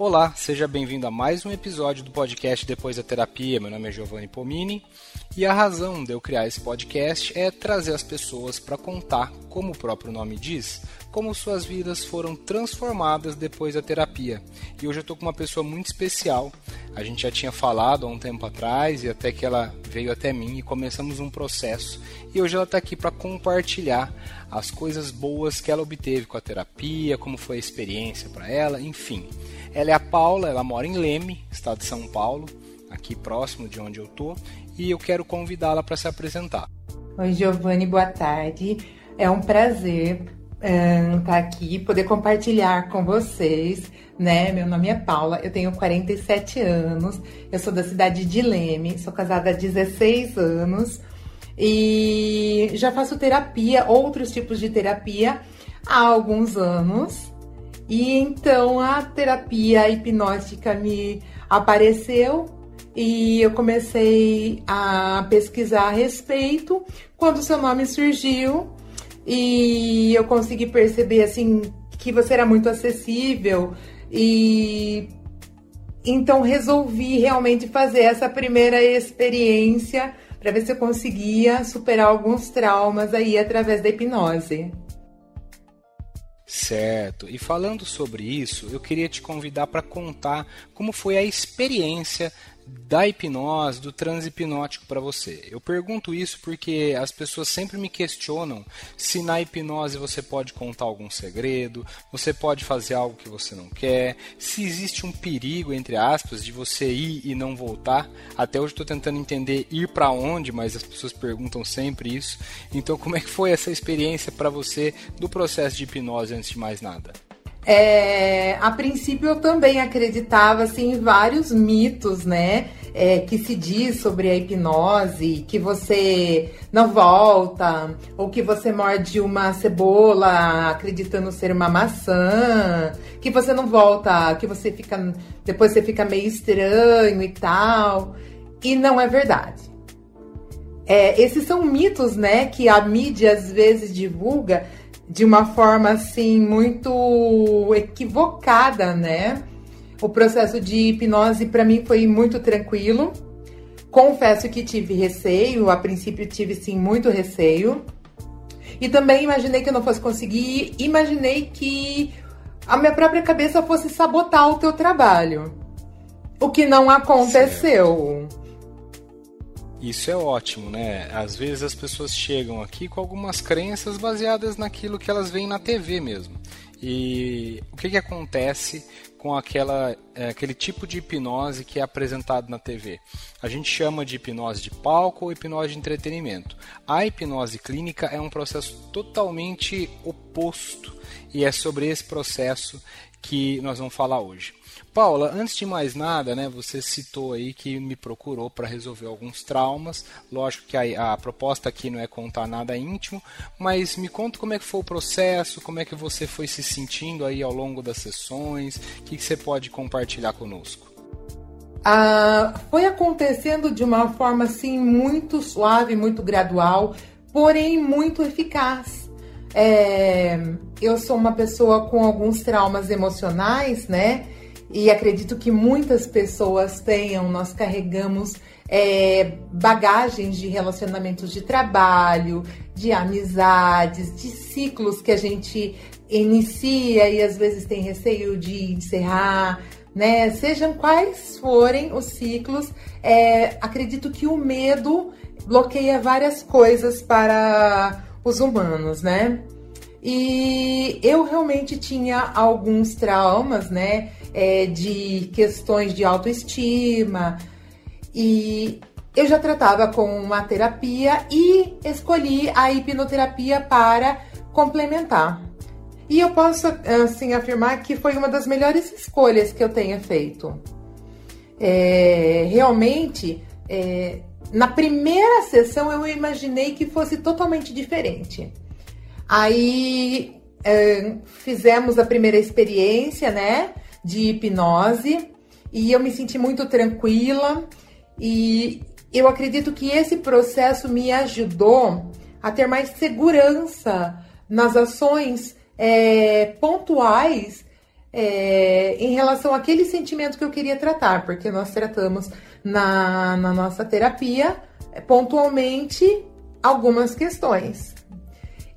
Olá, seja bem-vindo a mais um episódio do podcast Depois da Terapia. Meu nome é Giovanni Pomini e a razão de eu criar esse podcast é trazer as pessoas para contar, como o próprio nome diz, como suas vidas foram transformadas depois da terapia. E hoje eu estou com uma pessoa muito especial. A gente já tinha falado há um tempo atrás e até que ela veio até mim e começamos um processo. E hoje ela está aqui para compartilhar as coisas boas que ela obteve com a terapia, como foi a experiência para ela, enfim. Ela é a Paula, ela mora em Leme, estado de São Paulo, aqui próximo de onde eu tô, e eu quero convidá-la para se apresentar. Oi, Giovanni, boa tarde. É um prazer estar tá aqui, poder compartilhar com vocês, né? Meu nome é Paula, eu tenho 47 anos, eu sou da cidade de Leme, sou casada há 16 anos e já faço terapia, outros tipos de terapia há alguns anos. E então a terapia hipnótica me apareceu e eu comecei a pesquisar a respeito quando seu nome surgiu e eu consegui perceber assim que você era muito acessível e então resolvi realmente fazer essa primeira experiência para ver se eu conseguia superar alguns traumas aí através da hipnose. Certo. E falando sobre isso, eu queria te convidar para contar como foi a experiência da hipnose, do transe hipnótico para você? Eu pergunto isso porque as pessoas sempre me questionam se na hipnose você pode contar algum segredo, você pode fazer algo que você não quer, se existe um perigo, entre aspas, de você ir e não voltar. Até hoje estou tentando entender ir para onde, mas as pessoas perguntam sempre isso. Então, como é que foi essa experiência para você do processo de hipnose antes de mais nada? É, a princípio eu também acreditava assim, em vários mitos, né? É, que se diz sobre a hipnose, que você não volta, ou que você morde uma cebola acreditando ser uma maçã, que você não volta, que você fica. Depois você fica meio estranho e tal. E não é verdade. É, esses são mitos, né, que a mídia às vezes divulga de uma forma assim muito equivocada, né? O processo de hipnose para mim foi muito tranquilo. Confesso que tive receio, a princípio tive sim muito receio. E também imaginei que eu não fosse conseguir, imaginei que a minha própria cabeça fosse sabotar o teu trabalho. O que não aconteceu. Certo. Isso é ótimo, né? Às vezes as pessoas chegam aqui com algumas crenças baseadas naquilo que elas veem na TV mesmo. E o que, que acontece com aquela, é, aquele tipo de hipnose que é apresentado na TV? A gente chama de hipnose de palco ou hipnose de entretenimento. A hipnose clínica é um processo totalmente oposto e é sobre esse processo que nós vamos falar hoje. Paula, antes de mais nada, né, você citou aí que me procurou para resolver alguns traumas. Lógico que a, a, proposta aqui não é contar nada íntimo, mas me conta como é que foi o processo, como é que você foi se sentindo aí ao longo das sessões, o que, que você pode compartilhar conosco? Ah, foi acontecendo de uma forma assim muito suave, muito gradual, porém muito eficaz. É, eu sou uma pessoa com alguns traumas emocionais, né? E acredito que muitas pessoas tenham, nós carregamos é, bagagens de relacionamentos de trabalho, de amizades, de ciclos que a gente inicia e às vezes tem receio de encerrar, né? Sejam quais forem os ciclos, é, acredito que o medo bloqueia várias coisas para os humanos, né? E eu realmente tinha alguns traumas, né? É, de questões de autoestima. E eu já tratava com uma terapia e escolhi a hipnoterapia para complementar. E eu posso assim afirmar que foi uma das melhores escolhas que eu tenha feito. É, realmente, é, na primeira sessão eu imaginei que fosse totalmente diferente. Aí é, fizemos a primeira experiência, né? De hipnose e eu me senti muito tranquila e eu acredito que esse processo me ajudou a ter mais segurança nas ações é, pontuais é, em relação àquele sentimento que eu queria tratar, porque nós tratamos na, na nossa terapia é, pontualmente algumas questões.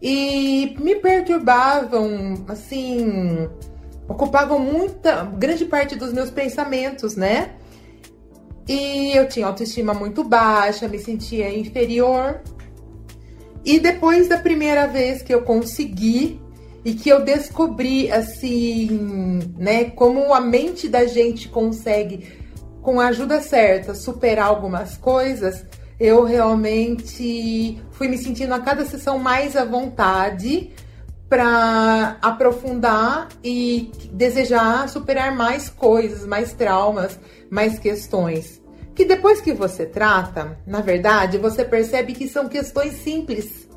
E me perturbavam, assim, ocupavam muita, grande parte dos meus pensamentos, né? E eu tinha autoestima muito baixa, me sentia inferior. E depois da primeira vez que eu consegui e que eu descobri assim, né, como a mente da gente consegue com a ajuda certa superar algumas coisas, eu realmente fui me sentindo a cada sessão mais à vontade para aprofundar e desejar superar mais coisas, mais traumas, mais questões. Que depois que você trata, na verdade, você percebe que são questões simples.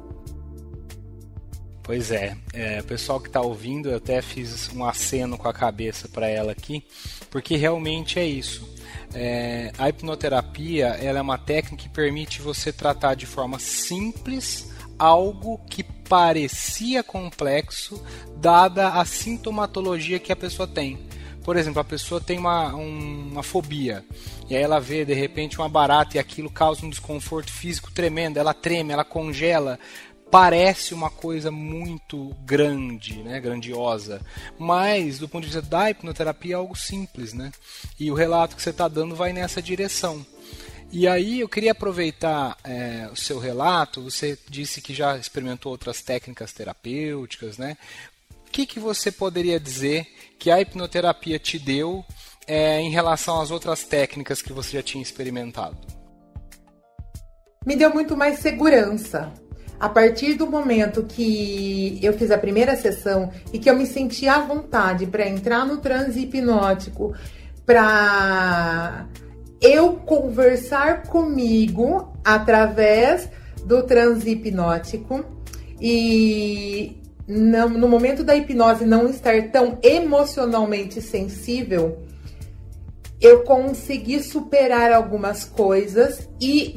Pois é, é pessoal que está ouvindo, eu até fiz um aceno com a cabeça para ela aqui, porque realmente é isso. É, a hipnoterapia ela é uma técnica que permite você tratar de forma simples algo que parecia complexo, dada a sintomatologia que a pessoa tem. Por exemplo, a pessoa tem uma, um, uma fobia e aí ela vê de repente uma barata e aquilo causa um desconforto físico tremendo, ela treme, ela congela, parece uma coisa muito grande, né, grandiosa, mas do ponto de vista da hipnoterapia é algo simples, né? E o relato que você está dando vai nessa direção. E aí eu queria aproveitar é, o seu relato. Você disse que já experimentou outras técnicas terapêuticas, né? O que, que você poderia dizer que a hipnoterapia te deu é, em relação às outras técnicas que você já tinha experimentado? Me deu muito mais segurança. A partir do momento que eu fiz a primeira sessão e que eu me senti à vontade para entrar no transe hipnótico, para eu conversar comigo através do transe hipnótico e no momento da hipnose não estar tão emocionalmente sensível, eu consegui superar algumas coisas e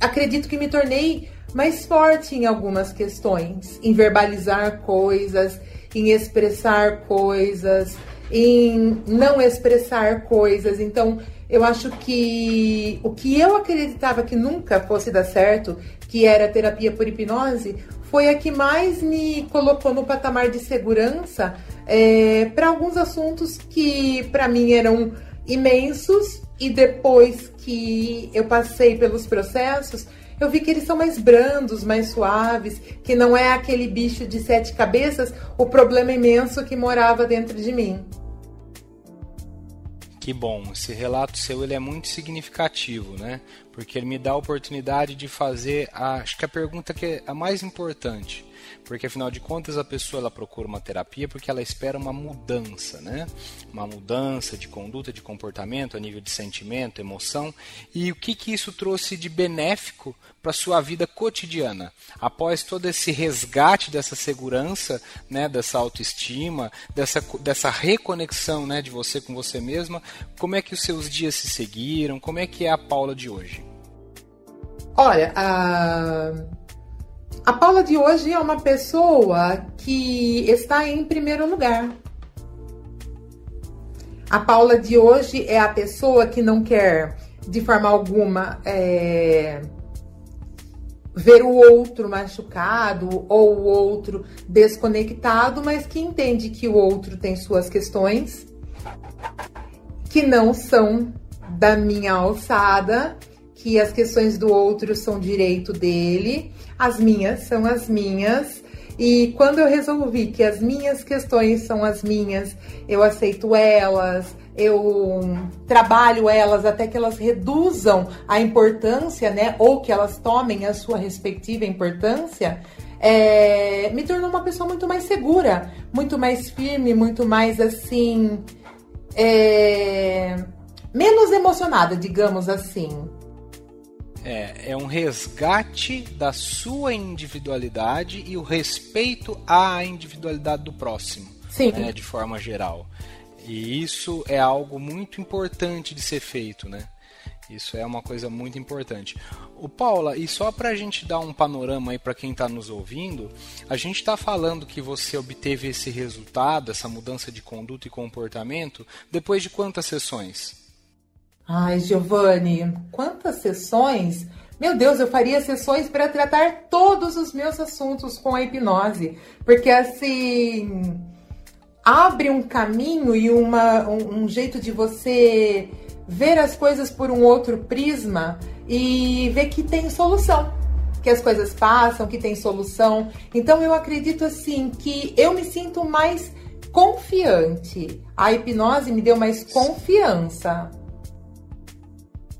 acredito que me tornei mais forte em algumas questões, em verbalizar coisas, em expressar coisas, em não expressar coisas. Então, eu acho que o que eu acreditava que nunca fosse dar certo, que era terapia por hipnose, foi a que mais me colocou no patamar de segurança é, para alguns assuntos que para mim eram imensos e depois que eu passei pelos processos, eu vi que eles são mais brandos, mais suaves, que não é aquele bicho de sete cabeças, o problema imenso que morava dentro de mim. Que bom, esse relato seu ele é muito significativo, né? Porque ele me dá a oportunidade de fazer, a, acho que a pergunta que é a mais importante porque afinal de contas a pessoa ela procura uma terapia porque ela espera uma mudança, né? Uma mudança de conduta, de comportamento, a nível de sentimento, emoção. E o que, que isso trouxe de benéfico para sua vida cotidiana? Após todo esse resgate dessa segurança, né, dessa autoestima, dessa, dessa reconexão, né, de você com você mesma, como é que os seus dias se seguiram? Como é que é a Paula de hoje? Olha, a a Paula de hoje é uma pessoa que está em primeiro lugar. A Paula de hoje é a pessoa que não quer, de forma alguma, é, ver o outro machucado ou o outro desconectado, mas que entende que o outro tem suas questões que não são da minha alçada, que as questões do outro são direito dele as minhas são as minhas. E quando eu resolvi que as minhas questões são as minhas, eu aceito elas, eu trabalho elas até que elas reduzam a importância, né? Ou que elas tomem a sua respectiva importância, é, me tornou uma pessoa muito mais segura, muito mais firme, muito mais assim. É, menos emocionada, digamos assim. É, é um resgate da sua individualidade e o respeito à individualidade do próximo. Sim. Né, de forma geral. E isso é algo muito importante de ser feito, né? Isso é uma coisa muito importante. O Paula, e só para a gente dar um panorama aí para quem está nos ouvindo, a gente está falando que você obteve esse resultado, essa mudança de conduta e comportamento, depois de quantas sessões? Ai, Giovanni, quantas sessões? Meu Deus, eu faria sessões para tratar todos os meus assuntos com a hipnose, porque assim abre um caminho e uma, um, um jeito de você ver as coisas por um outro prisma e ver que tem solução, que as coisas passam, que tem solução. Então eu acredito assim que eu me sinto mais confiante. A hipnose me deu mais confiança.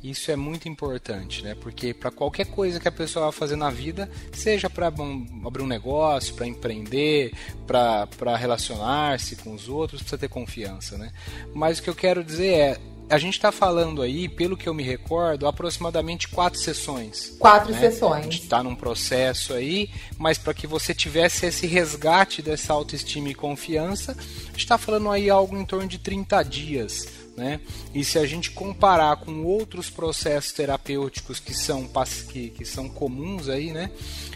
Isso é muito importante, né? Porque para qualquer coisa que a pessoa vai fazer na vida, seja para abrir um negócio, para empreender, para relacionar-se com os outros, precisa ter confiança, né? Mas o que eu quero dizer é, a gente está falando aí, pelo que eu me recordo, aproximadamente quatro sessões. Quatro né? sessões. A gente está num processo aí, mas para que você tivesse esse resgate dessa autoestima e confiança, a gente está falando aí algo em torno de 30 dias né? E se a gente comparar com outros processos terapêuticos que são, que, que são comuns aí, né?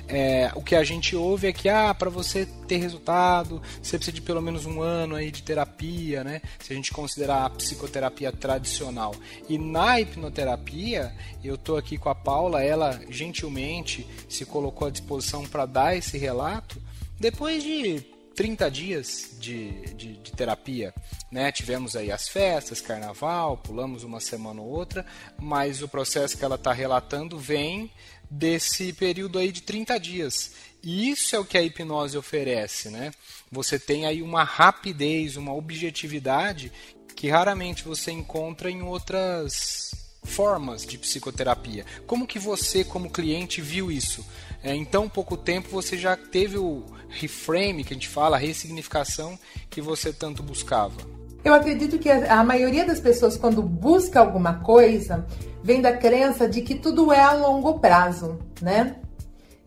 É, o que a gente ouve é que ah, para você ter resultado, você precisa de pelo menos um ano aí de terapia, né? Se a gente considerar a psicoterapia tradicional. E na hipnoterapia, eu tô aqui com a Paula, ela gentilmente se colocou à disposição para dar esse relato. Depois de 30 dias de, de, de, terapia. Né? Tivemos aí as festas, carnaval, pulamos uma semana ou outra, mas o processo que ela está relatando vem desse período aí de 30 dias. E isso é o que a hipnose oferece. Né? Você tem aí uma rapidez, uma objetividade que raramente você encontra em outras formas de psicoterapia. Como que você, como cliente, viu isso? É, em tão pouco tempo você já teve o reframe que a gente fala, a ressignificação que você tanto buscava? Eu acredito que a, maioria das pessoas, quando busca alguma coisa, vem da crença de que tudo é a longo prazo, né?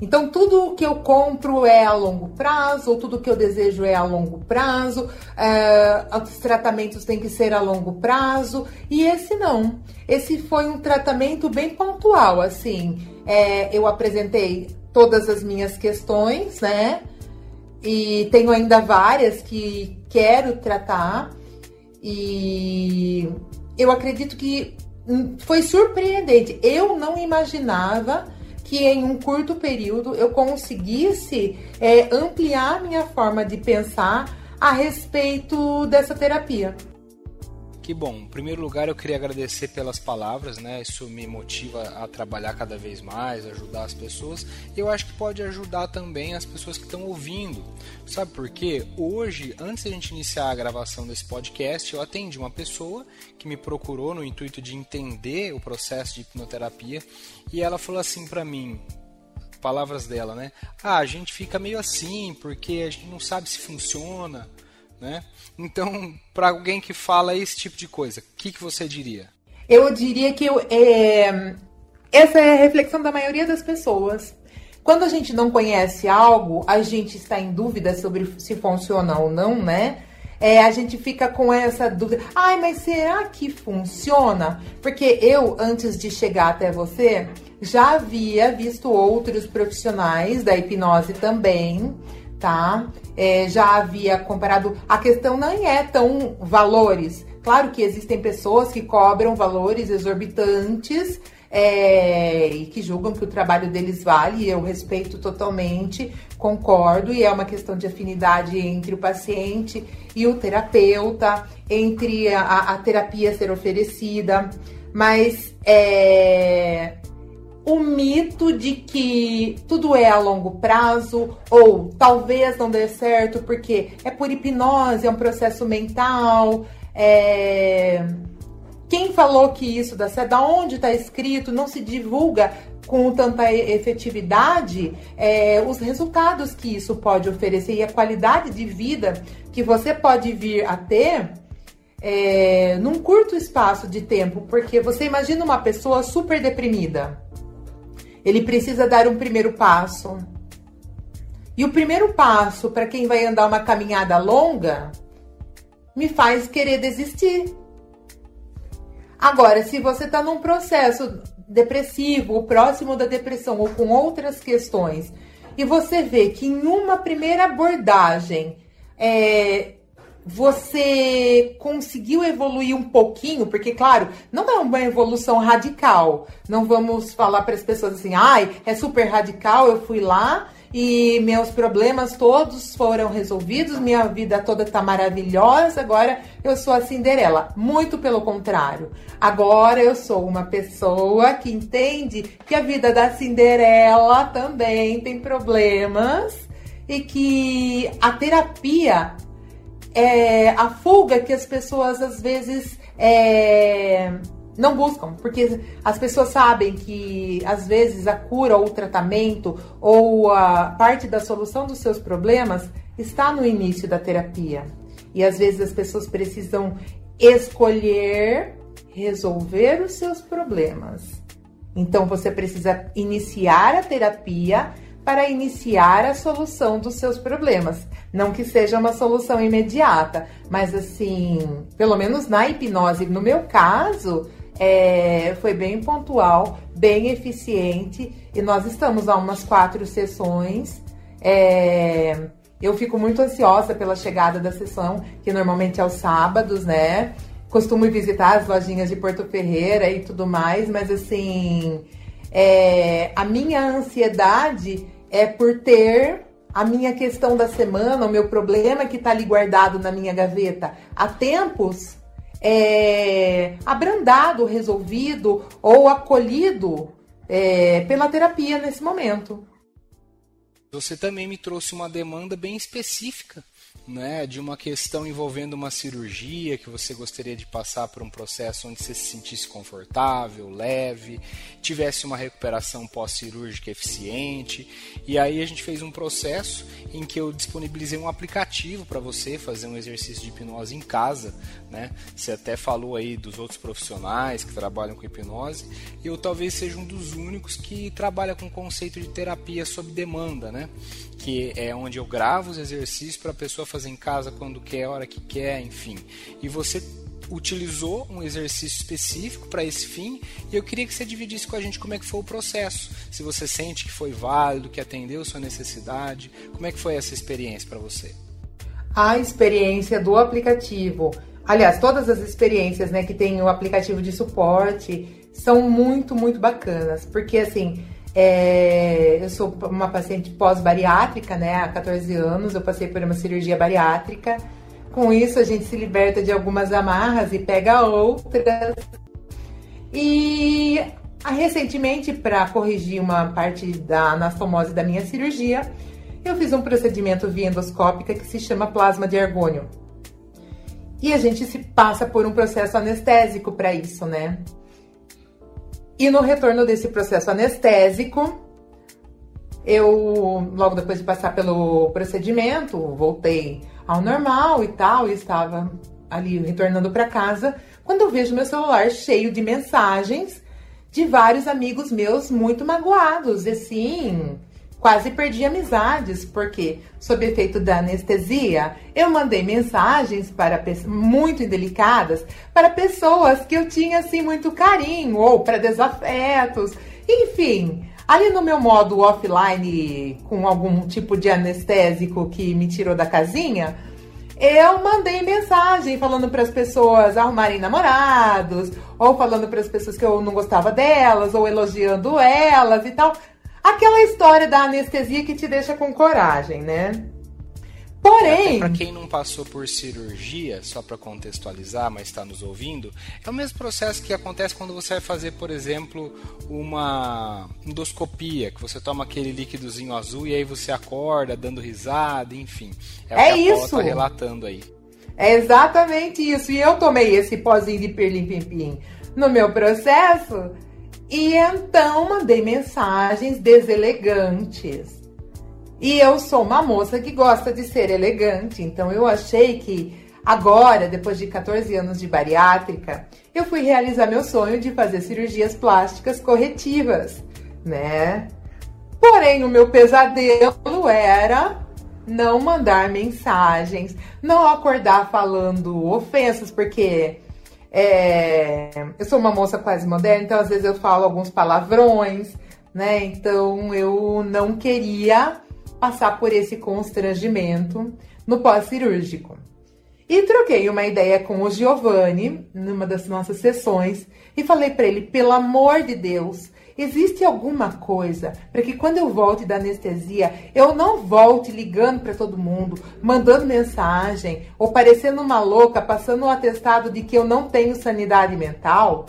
Então, tudo que eu compro é a longo prazo, ou tudo que eu desejo é a longo prazo, é, os tratamentos têm que ser a longo prazo, e esse não. Esse foi um tratamento bem pontual, assim. É, eu apresentei todas as minhas questões, né? E tenho ainda várias que quero tratar. E eu acredito que foi surpreendente. Eu não imaginava que em um curto período eu conseguisse é, ampliar minha forma de pensar a respeito dessa terapia. Que bom. Em primeiro lugar, eu queria agradecer pelas palavras, né? Isso me motiva a trabalhar cada vez mais, ajudar as pessoas. Eu acho que pode ajudar também as pessoas que estão ouvindo. Sabe por quê? Hoje, antes de a gente iniciar a gravação desse podcast, eu atendi uma pessoa que me procurou no intuito de entender o processo de hipnoterapia e ela falou assim para mim: palavras dela, né? Ah, a gente fica meio assim porque a gente não sabe se funciona né? Então, para alguém que fala esse tipo de coisa, o que, que você diria? Eu diria que eu, é, essa é a reflexão da maioria das pessoas. Quando a gente não conhece algo, a gente está em dúvida sobre se funciona ou não, né? É, a gente fica com essa dúvida. Ai, mas será que funciona? Porque eu, antes de chegar até você, já havia visto outros profissionais da hipnose também tá? É, já havia comparado. A questão não é tão valores. Claro que existem pessoas que cobram valores exorbitantes é, e que julgam que o trabalho deles vale, e eu respeito totalmente, concordo, e é uma questão de afinidade entre o paciente e o terapeuta, entre a, a terapia ser oferecida, mas é, o mito de que tudo é a longo prazo ou talvez não dê certo porque é por hipnose, é um processo mental. É... Quem falou que isso dá certo? Da onde está escrito? Não se divulga com tanta efetividade é, os resultados que isso pode oferecer e a qualidade de vida que você pode vir a ter é, num curto espaço de tempo, porque você imagina uma pessoa super deprimida ele precisa dar um primeiro passo. E o primeiro passo para quem vai andar uma caminhada longa me faz querer desistir. Agora, se você está num processo depressivo, ou próximo da depressão, ou com outras questões, e você vê que em uma primeira abordagem é, você conseguiu evoluir um pouquinho, porque, claro, não é uma evolução radical. Não vamos falar para as pessoas assim, ai, é super radical, eu fui lá e meus problemas todos foram resolvidos, minha vida toda tá maravilhosa, agora eu sou a Cinderela. Muito pelo contrário. Agora eu sou uma pessoa que entende que a vida da Cinderela também tem problemas e que a terapia é a fuga que as pessoas às vezes é, não buscam, porque as pessoas sabem que às vezes a cura ou o tratamento ou a parte da solução dos seus problemas está no início da terapia. E às vezes as pessoas precisam escolher resolver os seus problemas. Então você precisa iniciar a terapia para iniciar a solução dos seus problemas. Não que seja uma solução imediata, mas assim, pelo menos na hipnose, no meu caso, é, foi bem pontual, bem eficiente e nós estamos há umas quatro sessões. É, eu fico muito ansiosa pela chegada da sessão, que normalmente é aos sábados, né? Costumo visitar as lojinhas de Porto Ferreira e tudo mais, mas assim, é, a minha ansiedade é por ter a minha questão da semana, o meu problema que está ali guardado na minha gaveta há tempos é, abrandado, resolvido ou acolhido é, pela terapia nesse momento. Você também me trouxe uma demanda bem específica né, de uma questão envolvendo uma cirurgia que você gostaria de passar por um processo onde você se sentisse confortável, leve, tivesse uma recuperação pós-cirúrgica eficiente. E aí a gente fez um processo em que eu disponibilizei um aplicativo para você fazer um exercício de hipnose em casa, né? Você até falou aí dos outros profissionais que trabalham com hipnose, e eu talvez seja um dos únicos que trabalha com o conceito de terapia sob demanda, né? Que é onde eu gravo os exercícios para a pessoa fazer em casa quando quer, a hora que quer, enfim. E você utilizou um exercício específico para esse fim e eu queria que você dividisse com a gente como é que foi o processo. Se você sente que foi válido, que atendeu sua necessidade, como é que foi essa experiência para você? A experiência do aplicativo Aliás, todas as experiências né, que tem o aplicativo de suporte são muito, muito bacanas. Porque, assim, é, eu sou uma paciente pós-bariátrica, né? Há 14 anos eu passei por uma cirurgia bariátrica. Com isso, a gente se liberta de algumas amarras e pega outras. E recentemente, para corrigir uma parte da anastomose da minha cirurgia, eu fiz um procedimento via endoscópica que se chama plasma de argônio. E a gente se passa por um processo anestésico para isso, né? E no retorno desse processo anestésico, eu, logo depois de passar pelo procedimento, voltei ao normal e tal, e estava ali retornando para casa, quando eu vejo meu celular cheio de mensagens de vários amigos meus muito magoados, e assim, Quase perdi amizades, porque, sob efeito da anestesia, eu mandei mensagens para muito indelicadas para pessoas que eu tinha assim muito carinho, ou para desafetos, enfim. Ali no meu modo offline, com algum tipo de anestésico que me tirou da casinha, eu mandei mensagem falando para as pessoas arrumarem namorados, ou falando para as pessoas que eu não gostava delas, ou elogiando elas e tal. Aquela história da anestesia que te deixa com coragem, né? Porém, para quem não passou por cirurgia, só para contextualizar, mas está nos ouvindo, é o mesmo processo que acontece quando você vai fazer, por exemplo, uma endoscopia, que você toma aquele líquidozinho azul e aí você acorda dando risada, enfim. É, é o que a. Paula tá relatando aí. É exatamente isso. E eu tomei esse pozinho de pirlim-pim-pim no meu processo e então mandei mensagens deselegantes. E eu sou uma moça que gosta de ser elegante, então eu achei que agora, depois de 14 anos de bariátrica, eu fui realizar meu sonho de fazer cirurgias plásticas corretivas, né? Porém, o meu pesadelo era não mandar mensagens, não acordar falando ofensas, porque É, eu sou uma moça quase moderna, então às vezes eu falo alguns palavrões, né? Então eu não queria passar por esse constrangimento no pós-cirúrgico. E troquei uma ideia com o Giovanni numa das nossas sessões e falei para ele: pelo amor de Deus, existe alguma coisa para que quando eu volte da anestesia, eu não volte ligando para todo mundo, mandando mensagem ou parecendo uma louca, passando um atestado de que eu não tenho sanidade mental?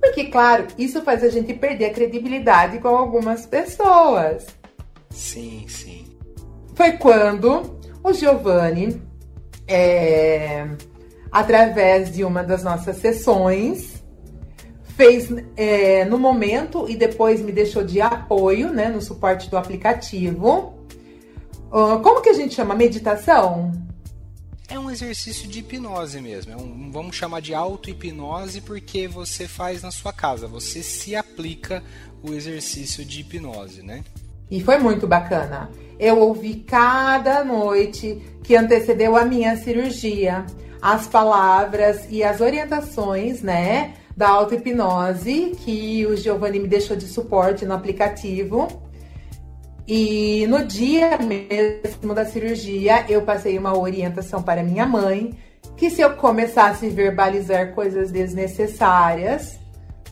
Porque, claro, isso faz a gente perder a credibilidade com algumas pessoas. Sim, sim. Foi quando o Giovanni é, através de uma das nossas sessões, fez é, no momento e depois me deixou de apoio, né, no suporte do aplicativo. Uh, como que a gente chama? Meditação? É um exercício de hipnose mesmo. É um, vamos chamar de auto-hipnose porque você faz na sua casa. Você se aplica o exercício de hipnose, né? E foi muito bacana. Eu ouvi cada noite que antecedeu a minha cirurgia as palavras e as orientações, né, da auto-hipnose que o Giovanni me deixou de suporte no aplicativo. E no dia mesmo da cirurgia, eu passei uma orientação para minha mãe que se eu começasse a verbalizar coisas desnecessárias,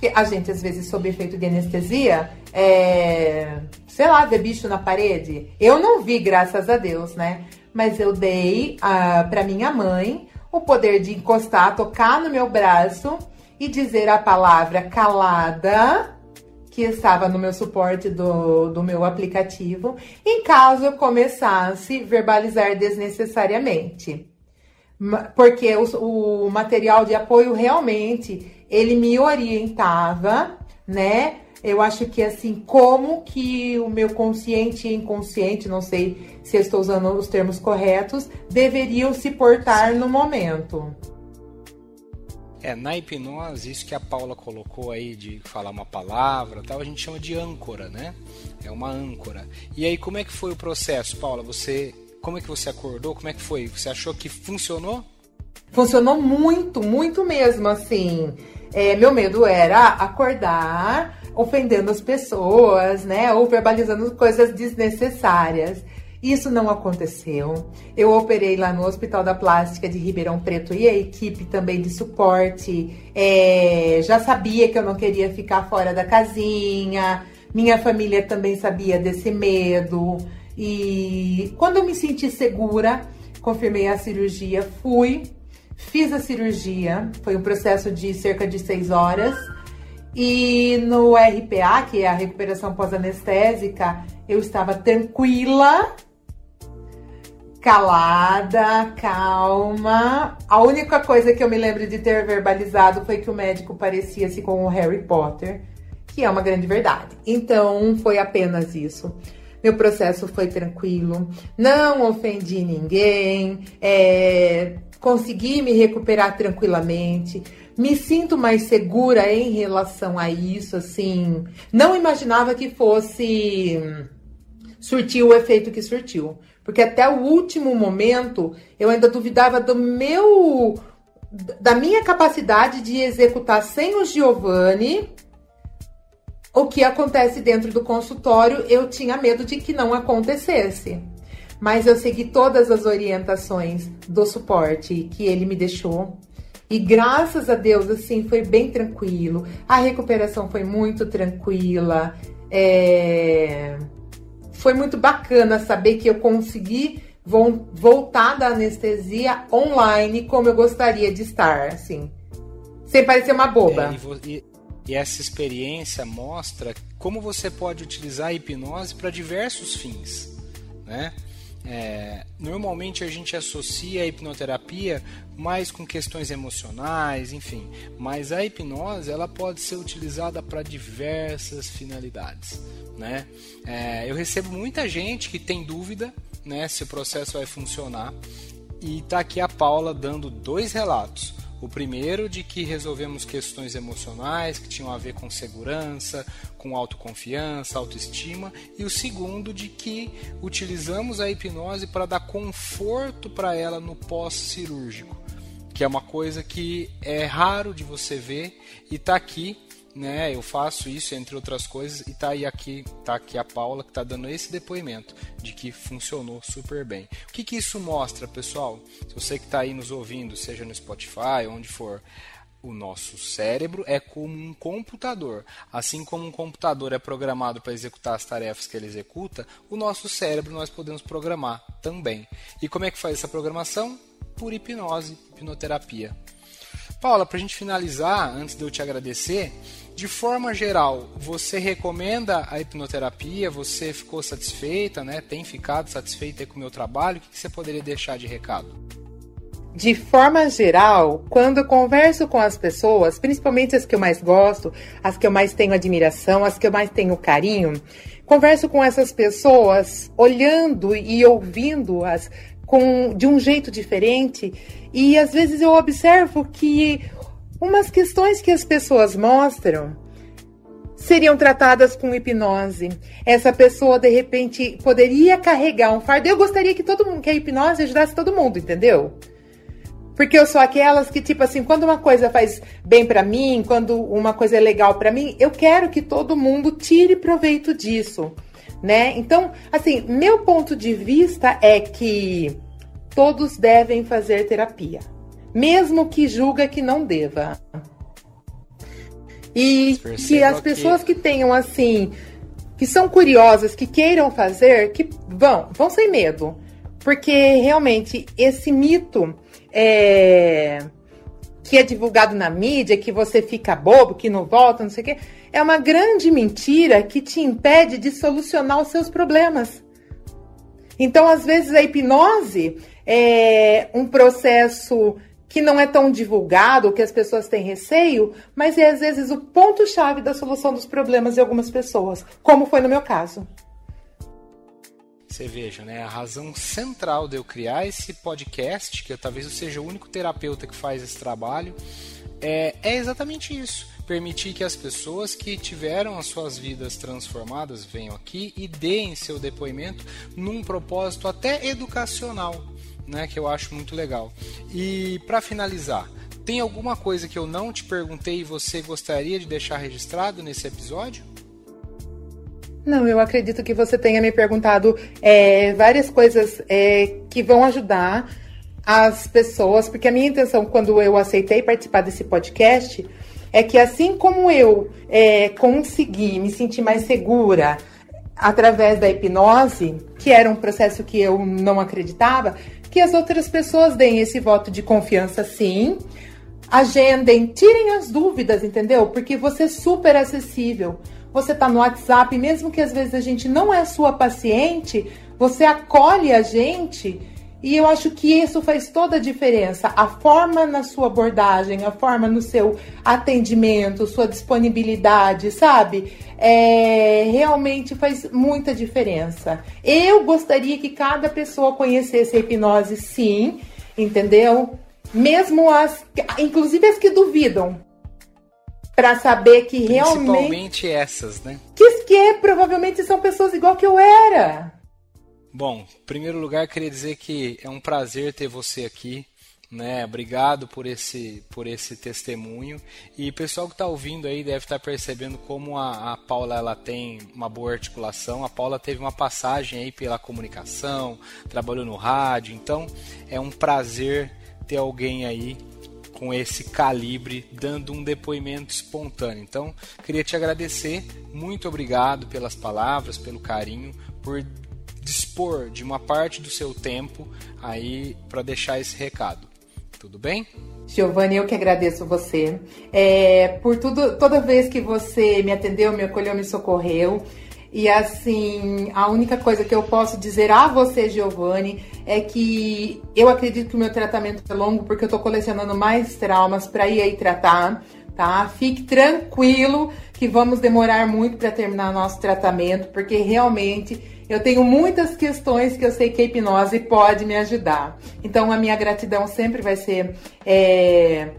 que a gente às vezes sob efeito de anestesia, é, sei lá, ver bicho na parede. Eu não vi, graças a Deus, né? Mas eu dei uh, para minha mãe o poder de encostar, tocar no meu braço e dizer a palavra calada, que estava no meu suporte do, do meu aplicativo, em caso eu começasse a verbalizar desnecessariamente. Porque o, o material de apoio realmente ele me orientava, né? Eu acho que assim, como que o meu consciente e inconsciente, não sei se estou usando os termos corretos, deveriam se portar no momento. É, na hipnose, isso que a Paula colocou aí de falar uma palavra, tal, a gente chama de âncora, né? É uma âncora. E aí, como é que foi o processo, Paula? Você, como é que você acordou? Como é que foi? Você achou que funcionou? Funcionou muito, muito mesmo, assim. É, meu medo era acordar ofendendo as pessoas, né? Ou verbalizando coisas desnecessárias. Isso não aconteceu. Eu operei lá no Hospital da Plástica de Ribeirão Preto e a equipe também de suporte é, já sabia que eu não queria ficar fora da casinha. Minha família também sabia desse medo. E quando eu me senti segura, confirmei a cirurgia, fui Fiz a cirurgia, foi um processo de cerca de seis horas. E no RPA, que é a recuperação pós-anestésica, eu estava tranquila, calada, calma. A única coisa que eu me lembro de ter verbalizado foi que o médico parecia-se com o Harry Potter, que é uma grande verdade. Então, foi apenas isso. Meu processo foi tranquilo, não ofendi ninguém, é, consegui me recuperar tranquilamente, me sinto mais segura em relação a isso, assim. Não imaginava que fosse surtir o efeito que surtiu, porque até o último momento eu ainda duvidava do meu da minha capacidade de executar sem o Giovanni o que acontece dentro do consultório, eu tinha medo de que não acontecesse mas eu segui todas as orientações do suporte que ele me deixou. E graças a Deus, assim, foi bem tranquilo. A recuperação foi muito tranquila. É... Foi muito bacana saber que eu consegui voltar da anestesia online como eu gostaria de estar, assim. Sem parecer uma boba. É, e, e essa experiência mostra como você pode utilizar a hipnose para diversos fins, né? É, normalmente a gente associa a hipnoterapia mais com questões emocionais, enfim, mas a hipnose ela pode ser utilizada para diversas finalidades. Né? É, eu recebo muita gente que tem dúvida né, se o processo vai funcionar e está aqui a Paula dando dois relatos. O primeiro de que resolvemos questões emocionais que tinham a ver com segurança, com autoconfiança, autoestima, e o segundo de que utilizamos a hipnose para dar conforto para ela no pós-cirúrgico. que é uma coisa que é raro de você ver e está aqui né? Eu faço isso entre outras coisas e tá aí aqui, tá aqui a Paula que está dando esse depoimento de que funcionou super bem. O que, que isso mostra, pessoal? Se você que está aí nos ouvindo, seja no Spotify, onde for, o nosso cérebro é como um computador. Assim como um computador é programado para executar as tarefas que ele executa, o nosso cérebro nós podemos programar também. E como é que faz essa programação? Por hipnose, hipnoterapia. Paula, para a gente finalizar, antes de eu te agradecer, de forma geral, você recomenda a hipnoterapia? Você ficou satisfeita, né? Tem ficado satisfeita com o meu trabalho? O que você poderia deixar de recado? De forma geral, quando converso com as pessoas, principalmente as que eu mais gosto, as que eu mais tenho admiração, as que eu mais tenho carinho, converso com essas pessoas olhando e ouvindo-as com de um jeito diferente e às vezes eu observo que umas questões que as pessoas mostram seriam tratadas com hipnose. Essa pessoa, de repente, poderia carregar um fardo. Eu gostaria que todo mundo, que a hipnose ajudasse todo mundo, entendeu? Porque eu sou aquelas que, tipo assim, quando uma coisa faz bem para mim, quando uma coisa é legal para mim, eu quero que todo mundo tire proveito disso, né? Então, assim, meu ponto de vista é que todos devem fazer terapia mesmo que julga que não deva. E que as pessoas que... que tenham assim, que são curiosas, que queiram fazer, que vão, vão sem medo. Porque realmente esse mito é, que é divulgado na mídia, que você fica bobo, que não volta, não sei o quê, é uma grande mentira que te impede de solucionar os seus problemas. Então, às vezes, a hipnose é um processo que não é tão divulgado, que as pessoas têm receio, mas é às vezes o ponto-chave da solução dos problemas de algumas pessoas, como foi no meu caso. Você veja, né? A razão central de eu criar esse podcast, que eu, talvez eu seja o único terapeuta que faz esse trabalho, é, é exatamente isso. Permitir que as pessoas que tiveram as suas vidas transformadas venham aqui e deem seu depoimento num propósito até educacional né, que eu acho muito legal. E para finalizar, tem alguma coisa que eu não te perguntei e você gostaria de deixar registrado nesse episódio? Não, eu acredito que você tenha me perguntado é, várias coisas é, que vão ajudar as pessoas, porque a minha intenção quando eu aceitei participar desse podcast é que assim como eu é, consegui me sentir mais segura através da hipnose, que era um processo que eu não acreditava, que as outras pessoas deem esse voto de confiança, sim. Agendem, tirem as dúvidas, entendeu? Porque você é super acessível. Você tá no WhatsApp, mesmo que às vezes a gente não é sua paciente, você acolhe a gente e eu acho que isso faz toda a diferença. A forma na sua abordagem, a forma no seu atendimento, sua disponibilidade, sabe? É, realmente faz muita diferença. Eu gostaria que cada pessoa conhecesse a hipnose, sim, entendeu? Mesmo as, inclusive as que duvidam, para saber que realmente. Principalmente essas, né? Que, que provavelmente são pessoas igual que eu era. Bom, em primeiro lugar, queria dizer que é um prazer ter você aqui. Né? Obrigado por esse, por esse testemunho. E o pessoal que está ouvindo aí deve estar tá percebendo como a, a, Paula ela tem uma boa articulação. A Paula teve uma passagem aí pela comunicação, trabalhou no rádio. Então é um prazer ter alguém aí com esse calibre dando um depoimento espontâneo. Então queria te agradecer. Muito obrigado pelas palavras, pelo carinho, por dispor de uma parte do seu tempo aí para deixar esse recado. Tudo bem? Giovanni, eu que agradeço você é, por tudo, toda vez que você me atendeu, me acolheu, me socorreu. E assim, a única coisa que eu posso dizer a você, Giovanni, é que eu acredito que o meu tratamento é longo porque eu tô colecionando mais traumas para ir aí tratar, tá? Fique tranquilo que vamos demorar muito para terminar nosso tratamento, porque realmente eu tenho muitas questões que eu sei que a hipnose pode me ajudar. Então, a minha gratidão sempre vai ser é,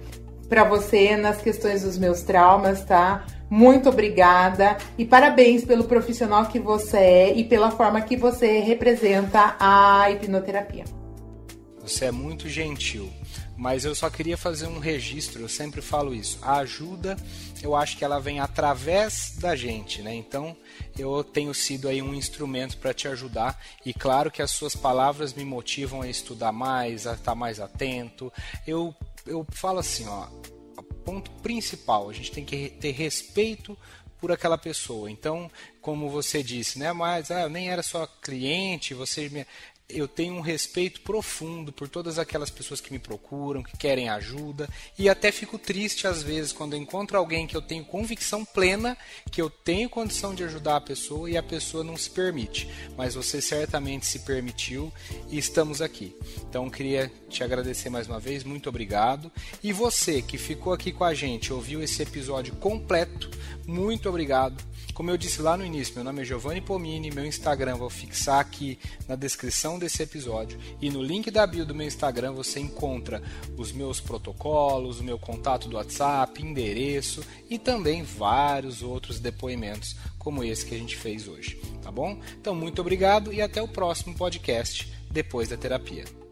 para você nas questões dos meus traumas, tá? Muito obrigada e parabéns pelo profissional que você é e pela forma que você representa a hipnoterapia. Você é muito gentil. Mas eu só queria fazer um registro, eu sempre falo isso. A ajuda, eu acho que ela vem através da gente, né? Então, eu tenho sido aí um instrumento para te ajudar e claro que as suas palavras me motivam a estudar mais, a estar mais atento. Eu eu falo assim, ó, ponto principal, a gente tem que ter respeito por aquela pessoa. Então, como você disse, né, mas ah, nem era só cliente, você me eu tenho um respeito profundo por todas aquelas pessoas que me procuram, que querem ajuda, e até fico triste às vezes quando encontro alguém que eu tenho convicção plena que eu tenho condição de ajudar a pessoa e a pessoa não se permite. Mas você certamente se permitiu e estamos aqui. Então queria te agradecer mais uma vez, muito obrigado. E você que ficou aqui com a gente, ouviu esse episódio completo, muito obrigado como eu disse lá no início, meu nome é Giovanni Pomini, meu Instagram vou fixar aqui na descrição desse episódio e no link da bio do meu Instagram você encontra os meus protocolos, o meu contato do WhatsApp, endereço e também vários outros depoimentos como esse que a gente fez hoje, tá bom? Então muito obrigado e até o próximo podcast depois da terapia.